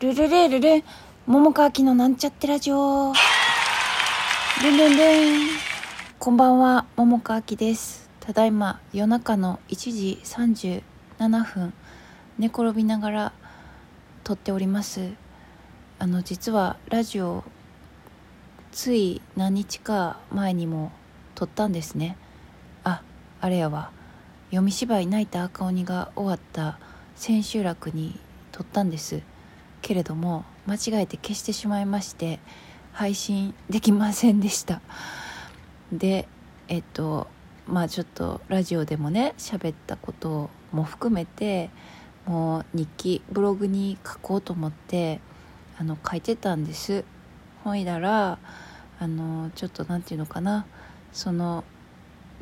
ルルルルル。桃川きのなんちゃってラジオ。ルンルンルン。こんばんは桃川きです。ただいま夜中の1時37分。寝転びながら撮っております。あの実はラジオつい何日か前にも撮ったんですね。ああれやわ。読み芝居「泣いた赤鬼」が終わった千秋楽に撮ったんです。けれども間違えて消してしまいまして配信できませんでした。でえっとまあちょっとラジオでもね喋ったことも含めてもう日記ブログに書こうと思ってあの書いてたんです。ほいだらあのちょっと何て言うのかなその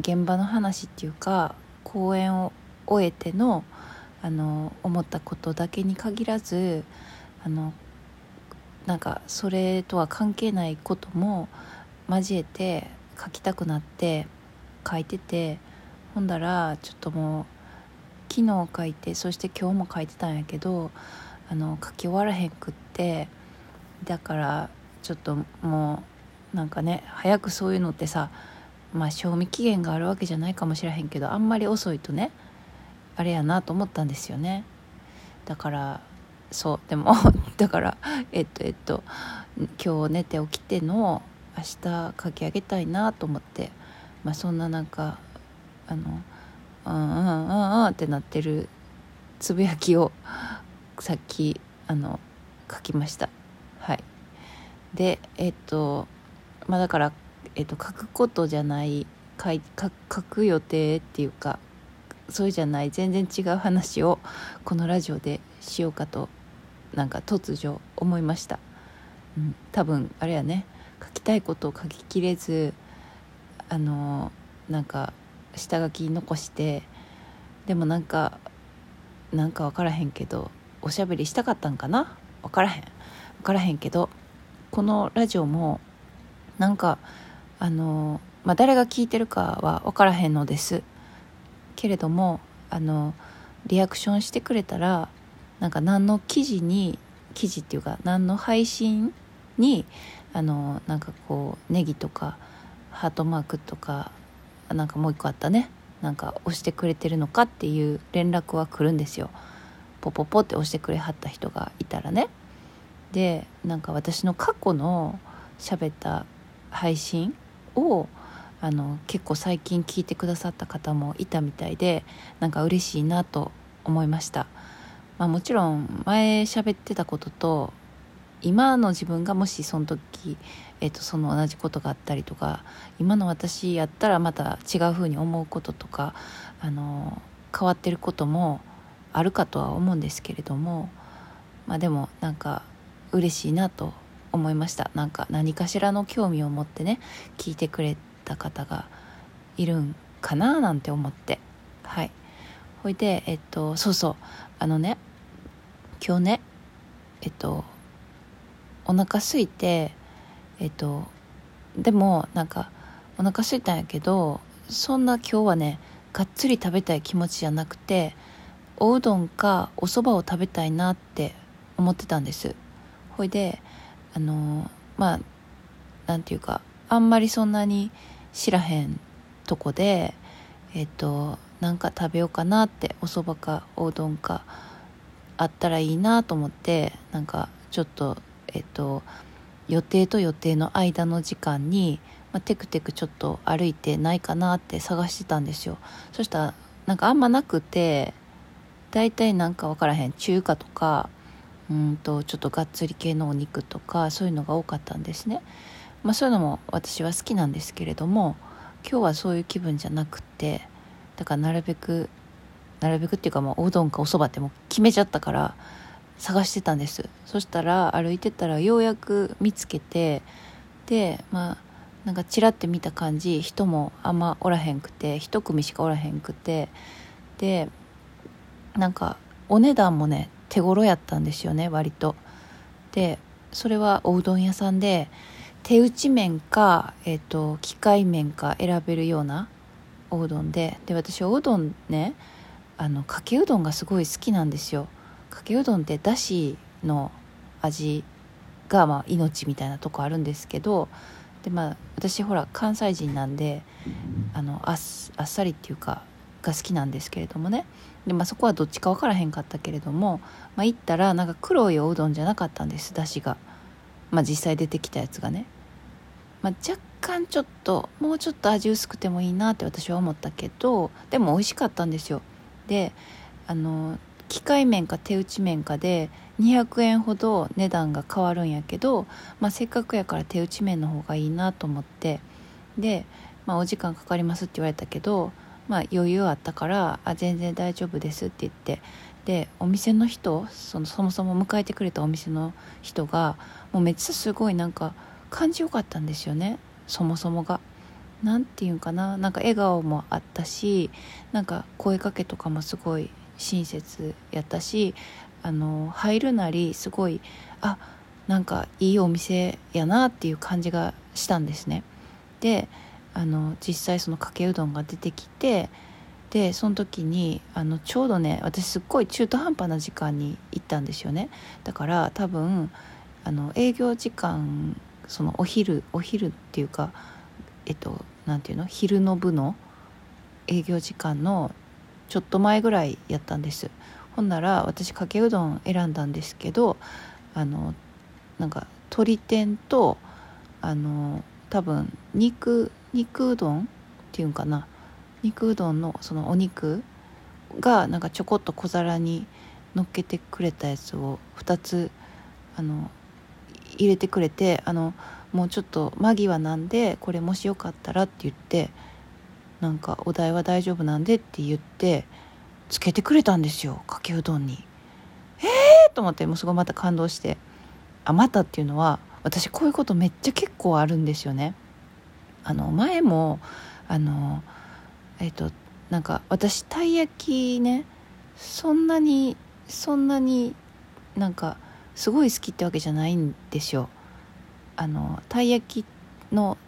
現場の話っていうか公演を終えてのあの思ったことだけに限らずあのなんかそれとは関係ないことも交えて書きたくなって書いててほんだらちょっともう昨日書いてそして今日も書いてたんやけどあの書き終わらへんくってだからちょっともうなんかね早くそういうのってさまあ賞味期限があるわけじゃないかもしれへんけどあんまり遅いとねあれやなと思ったんですよね。だからそう でもだからえっとえっと今日寝て起きての明日書き上げたいなと思ってまあそんななんかあのうんうんうんうんってなってるつぶやきをさっきあの書きました。はい。でえっとまあだからえっと書くことじゃない書い書く予定っていうかそうじゃない全然違う話をこのラジオでしようかとなんか突如思いました、うん、多分あれやね。書きたいことを書ききれずあのなんか下書き残してでもなんかなんか分からへんけどおしゃべりしたかったんかな？分からへん。分からへんけどこのラジオもなんかあのまあ誰が聞いてるかは分からへんのです。けれどもあのリアクションしてくれたらなんか何の記事に記事っていうか何の配信にあのなんかこうネギとかハートマークとかなんかもう一個あったね。なんか押してくれてるのかっていう連絡は来るんですよ。ポポポって押してくれはった人がいたらね。でなんか私の過去の喋った配信をあの結構最近聞いてくださった方もいたみたいでなんか嬉しいなと思いました、まあ、もちろん前喋ってたことと今の自分がもしその時、えー、とその同じことがあったりとか今の私やったらまた違うふうに思うこととかあの変わってることもあるかとは思うんですけれどもまあでもなんか嬉しいなと思いました。なんか何かしらの興味を持ってね聞いてくれた方がいるんかななんて思って。はい。ほいでえっとそうそう。あのね今日ねえっとお腹空いてえっとでもなんかお腹空いたんやけどそんな今日はねがっつり食べたい気持ちじゃなくておうどんかお蕎麦を食べたいなって思ってたんです。ほいであのまあなんていうかあんまりそんなに知らへんとこでえっとなんか食べようかなってお蕎麦かおうどんかあったらいいなと思ってなんかちょっとえっと予定と予定の間の時間に、まあ、テクテクちょっと歩いてないかなって探してたんですよ。そしたらなんかあんまなくて大体なんか分からへん。中華とかうんとちょっとがっつり系のお肉とかそういうのが多かったんですね。まあ、そういうのも私は好きなんですけれども今日はそういう気分じゃなくてだからなるべくなるべくっていうかもうおうどんかおそばってもう決めちゃったから探してたんです。そしたら歩いてたらようやく見つけてでまあなんかチラって見た感じ人もあんまおらへんくて一組しかおらへんくてでなんかお値段もね手頃やったんですよね割と。でそれはおうどん屋さんで手打ち麺か、えっ、ー、と、機械麺か選べるようなおうどんで、で、私おうどんね、あの、かけうどんがすごい好きなんですよ。かけうどんってだしの味がまあ命みたいなとこあるんですけどでまあ私ほら関西人なんであのあっさりっていうかが好きなんですけれどもね。で、まあ、そこはどっちか分からへんかったけれども、まあ、行ったらなんか黒いおうどんじゃなかったんですだしが、まあ、実際出てきたやつがね、まあ、若干ちょっともうちょっと味薄くてもいいなって私は思ったけどでも美味しかったんですよ。であの機械麺か手打ち麺かで200円ほど値段が変わるんやけど、まあ、せっかくやから手打ち麺の方がいいなと思ってで、まあ、お時間かかりますって言われたけど、まあ、余裕あったから「あ全然大丈夫です」って言ってでお店の人そのそもそも迎えてくれたお店の人がもうめっちゃすごいなんか感じよかったんですよねそもそもが。なんていうかななんか笑顔もあったしなんか声かけとかもすごい親切やったしあの入るなりすごいあなんかいいお店やなっていう感じがしたんですね。であの実際そのかけうどんが出てきてでその時にあのちょうどね私すっごい中途半端な時間に行ったんですよね。だから多分あの営業時間そのお昼お昼っていうかえっと何ていうの？昼の部の営業時間のちょっと前ぐらいやったんです。ほんなら私かけうどん選んだんですけどあのなんか鶏天とあの多分肉肉うどんっていうんかな？肉うどんのそのお肉がなんかちょこっと小皿に乗っけてくれたやつを2つあの入れてくれてあのもうちょっと間際なんでこれもしよかったらって言ってなんかお代は大丈夫なんでって言ってつけてくれたんですよかけうどんに。ええー、と思ってもうすごいまた感動して。あまたっていうのは私こういうことめっちゃ結構あるんですよね。あの前もあのえっ、となんか私たい焼きねそんなにそんなになんかすごい好きってわけじゃないんですよ。あのたい焼きの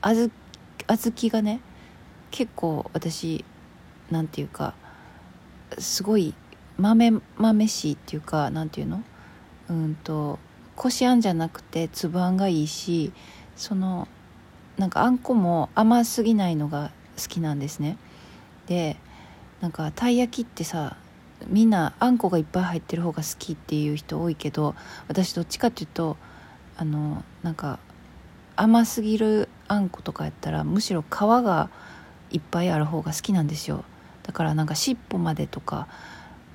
小豆がね結構私なんていうかすごい豆豆しいっていうかなんていうの？うんとこしあんじゃなくて粒あんがいいしそのなんかあんこも甘すぎないのが好きなんですね。でなんかたい焼きってさみんなあんこがいっぱい入ってる方が好きっていう人多いけど私どっちかっていうとあのなんか甘すぎるあんことかやったらむしろ皮がいっぱいある方が好きなんですよ。だからなんか尻尾までとか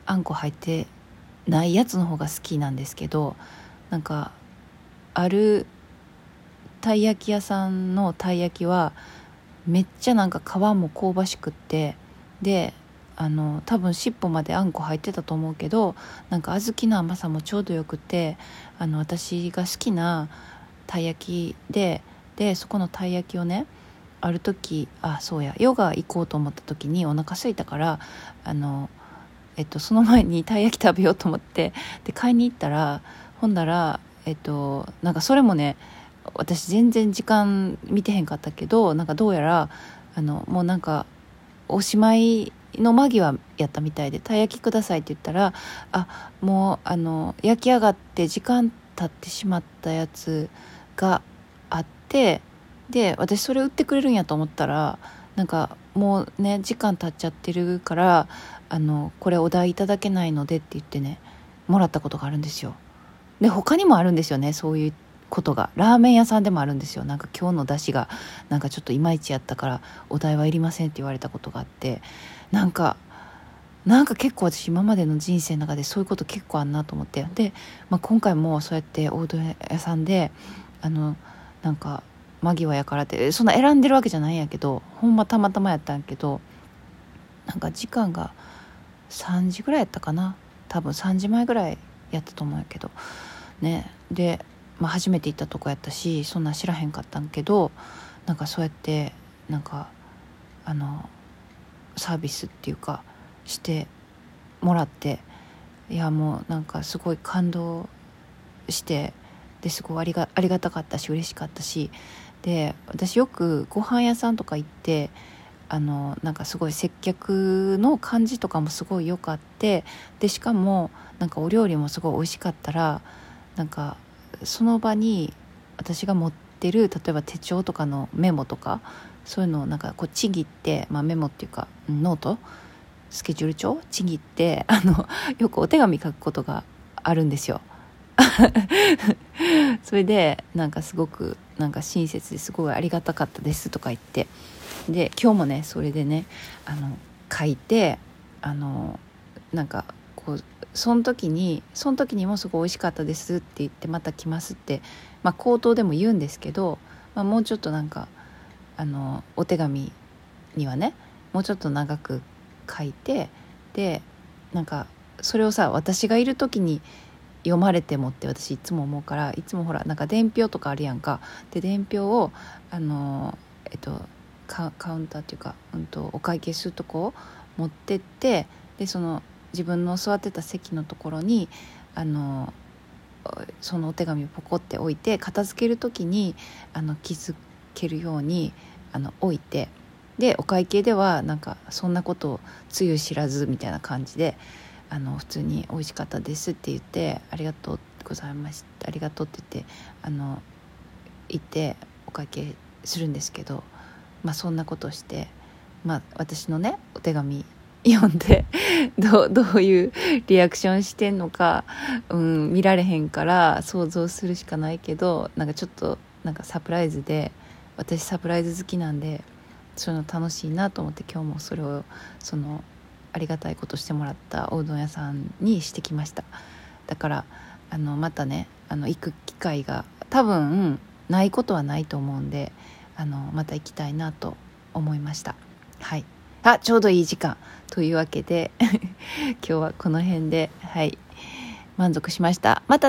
あんこ入ってないやつの方が好きなんですけどなんかあるたい焼き屋さんのたい焼きはめっちゃなんか皮も香ばしくってであの多分尻尾まであんこ入ってたと思うけどなんか小豆の甘さもちょうどよくてあの私が好きなたい焼きででそこのたい焼きをねある時あそうやヨガ行こうと思った時にお腹空いたからあの、えっと、その前にたい焼き食べようと思ってで買いに行ったらほんだらえっとなんかそれもね私全然時間見てへんかったけどなんかどうやらあのもうなんかおしまいの間際やったみたいで「たい焼きください」って言ったら「あもうあの焼き上がって時間経ってしまったやつがあってで私それ売ってくれるんやと思ったらなんかもうね時間経っちゃってるからあのこれお題いただけないのでって言ってねもらったことがあるんですよ。で他にもあるんですよねそういうことがラーメン屋さんでもあるんですよ。なんか今日の出汁がなんかちょっといまいちやったからお代はいりませんって言われたことがあって。なんかなんか結構私今までの人生の中でそういうこと結構あんなと思って。で、まあ、今回もそうやって大戸屋さんであのなんか間際やからってそんな選んでるわけじゃないんやけどほんまたまたまやったんやけどなんか時間が3時ぐらいやったかな。多分3時前ぐらいやったと思うんやけど。ね。で、まあ、初めて行ったとこやったしそんな知らへんかったんけどなんかそうやってなんかあのサービスっていうかしてもらっていやもうなんかすごい感動してですごいありがありがたかったし嬉しかったしで私よくご飯屋さんとか行ってあのなんかすごい接客の感じとかもすごい良かってでしかもなんかお料理もすごい美味しかったらなんかその場に私が持ってる例えば手帳とかのメモとかそういうのをなんかこうちぎって、まあ、メモっていうかノートスケジュール帳ちぎってあのよくお手紙書くことがあるんですよ。それでなんかすごくなんか親切ですごいありがたかったですとか言ってで今日もねそれでねあの書いてあのなんかこうその時にその時にもすごい美味しかったですって言ってまた来ますってまあ口頭でも言うんですけど、まあ、もうちょっとなんかあのお手紙にはねもうちょっと長く書いてでなんかそれをさ私がいる時に読まれてもって私いつも思うからいつもほらなんか伝票とかあるやんか。で伝票をあのえっとカウンターっていうか、うんと、お会計するとこを持ってってでその自分の座ってた席のところにあのそのお手紙をポコって置いて片付ける時にあの気づけるようにあの置いてでお会計ではなんかそんなことをつゆ知らずみたいな感じであの普通に「美味しかったです」って言って「ありがとうございましたありがとう」って言ってあの行ってお会計するんですけどまあそんなことをしてまあ私のねお手紙読んで どうどういうリアクションしてんのか、うん、見られへんから想像するしかないけどなんかちょっとなんかサプライズで私サプライズ好きなんでそういうの楽しいなと思って今日もそれをそのありがたいことしてもらったおうどん屋さんにしてきました。だからあのまたねあの行く機会が多分ないことはないと思うんであのまた行きたいなと思いました。はい。あちょうどいい時間というわけで 今日はこの辺ではい満足しました。また